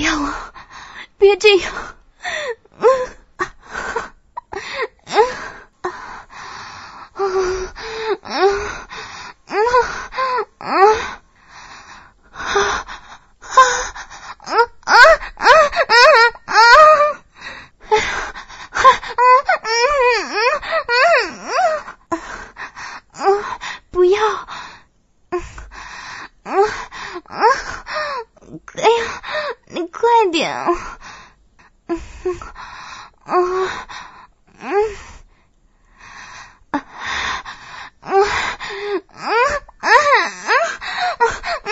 要啊！别这样！嗯啊啊啊啊啊嗯嗯啊啊啊啊啊啊！哎呀，嗯嗯嗯嗯嗯，不要！嗯嗯嗯，哎呀，你快点！嗯嗯嗯。嗯嗯嗯嗯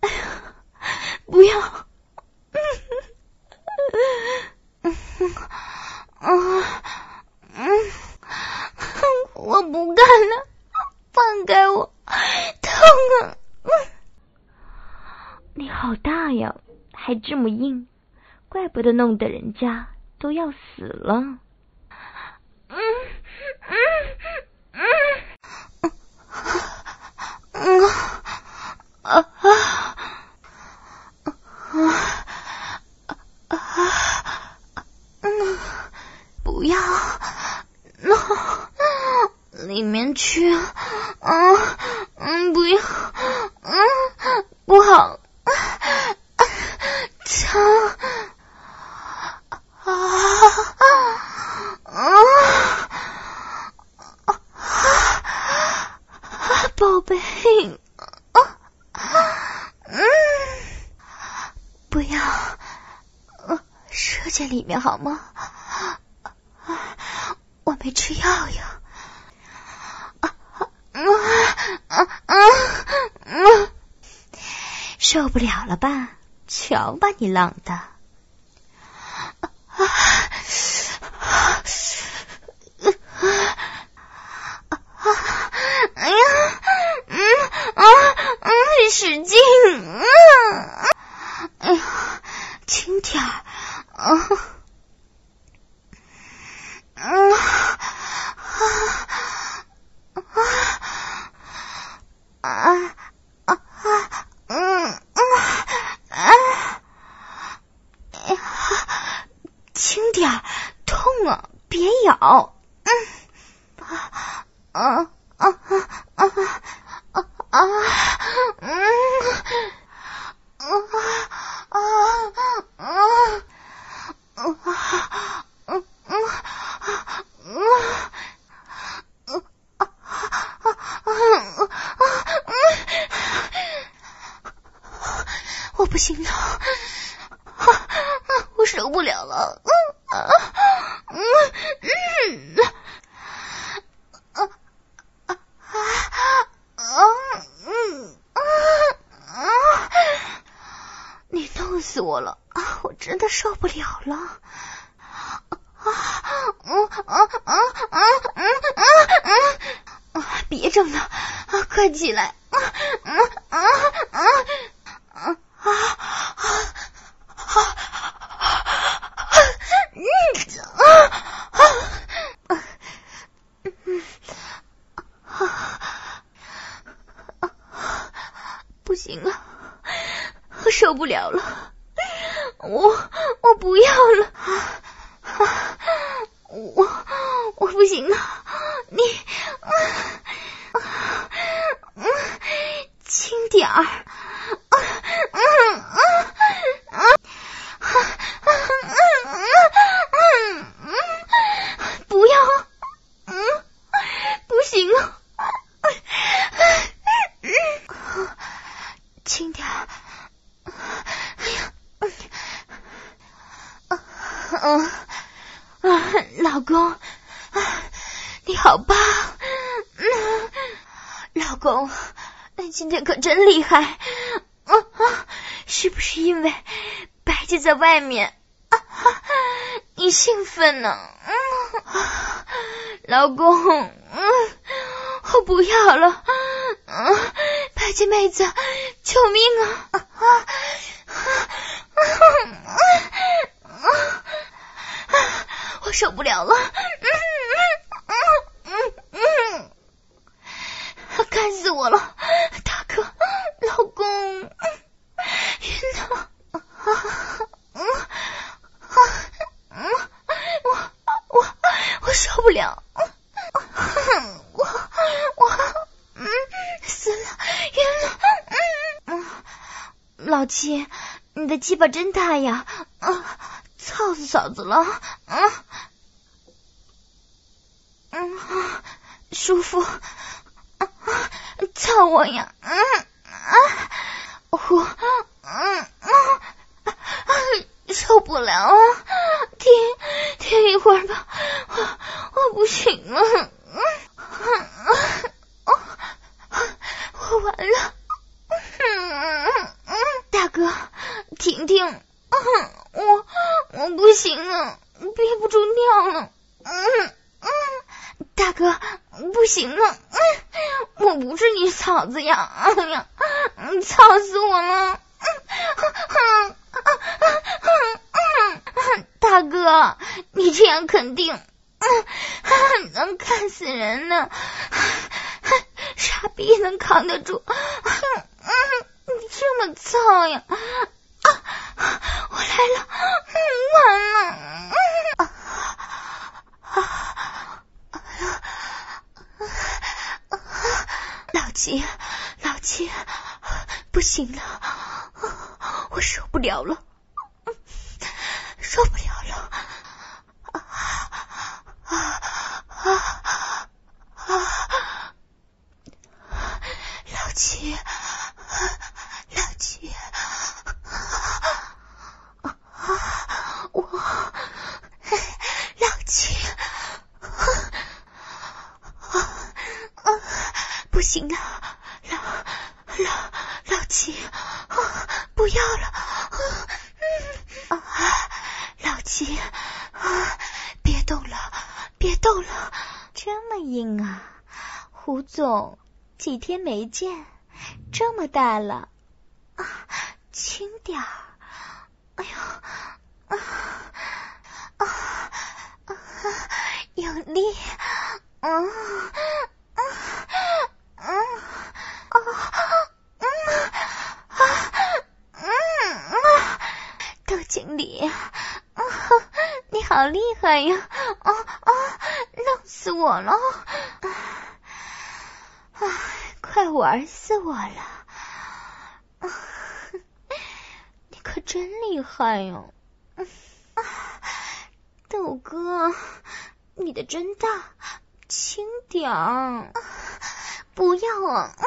嗯，不要，嗯嗯嗯嗯，我不干了，放开我，痛啊！你好大呀，还这么硬，怪不得弄得人家都要死了。嗯嗯嗯嗯啊啊啊啊嗯，不要，那里面去啊，嗯嗯，不要，嗯，不好，疼，啊啊啊！宝贝，啊，嗯，不要，射在里面好吗？我没吃药呀。啊啊啊啊！受不了了吧？瞧把你浪的！啊哎呀，嗯啊啊，使劲，嗯，哎呀，轻点儿，啊，嗯，啊啊啊啊啊，嗯嗯啊，轻点儿，痛啊，别咬，嗯，啊啊啊啊，嗯，啊啊啊啊啊嗯嗯嗯嗯我不行了，我受不了了，嗯啊嗯嗯。啊啊啊嗯啊啊！你弄死我了啊！我真的受不了了啊！啊啊啊啊啊啊！别整了啊！快起来啊啊啊啊啊啊啊！嗯啊啊！不行了，我受不了了，我我不要了，我我不行了，你轻点儿，不要，嗯，不行了。轻点儿，哎呀，嗯啊，老公，你好棒，嗯，老公，你今天可真厉害，啊啊，是不是因为白姐在外面，啊啊，你兴奋呢？老公，嗯，我不要了，嗯，白姐妹子，救命啊！啊啊啊！我受不了了，我了，大哥，老公，晕了，嗯，我我我受不了，我我嗯死了，晕了，嗯，老七，你的鸡巴真大呀，啊，操死嫂子了，啊，嗯，舒服。操我呀！嗯啊，我嗯嗯受不了，停停一会儿吧，我我不行了，我完了，嗯嗯大哥，停停，我我不行了，憋不住尿了，嗯嗯，大哥不行了，我不是你嫂子呀，哎呀，操死我了！大哥，你这样肯定能干死人呢，傻逼能扛得住？你这么操呀！啊我来了，完了！七，老七，不行了，我受不了了，受不了了！啊啊啊啊！老七，老七，我老七。不行了，老老老七，不要了，啊，老七，别动了，别动了，这么硬啊，胡总，几天没见，这么大了，啊，轻点儿，哎呦，啊啊啊，有力，嗯。嗯啊嗯啊嗯啊，窦经理，你哎呀！啊啊，弄死我了！啊，快玩死我了！啊你可真厉害呀！窦哥，你的真大，轻点儿。不要啊，嗯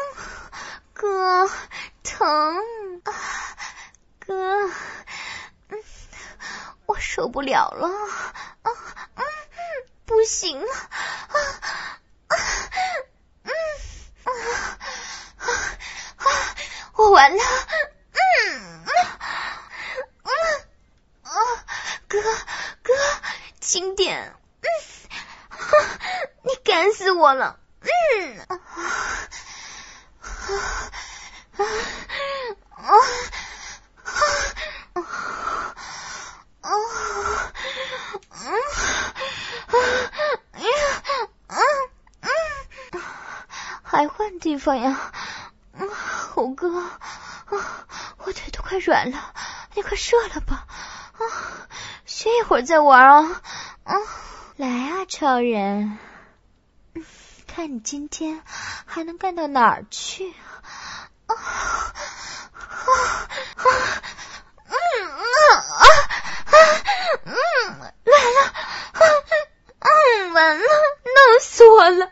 哥，疼啊，哥，嗯我受不了了，不行了，啊，嗯，啊啊，我完了，嗯，嗯，啊，哥，哥，轻点，嗯，你干死我了。嗯啊啊啊啊啊啊啊啊！还换地方呀，虎哥，啊我腿都快软了，你快射了吧，啊，歇一会儿再玩啊，啊，来啊，超人。看你今天还能干到哪儿去？啊啊啊！嗯啊啊嗯，来了，嗯，完了，弄死我了！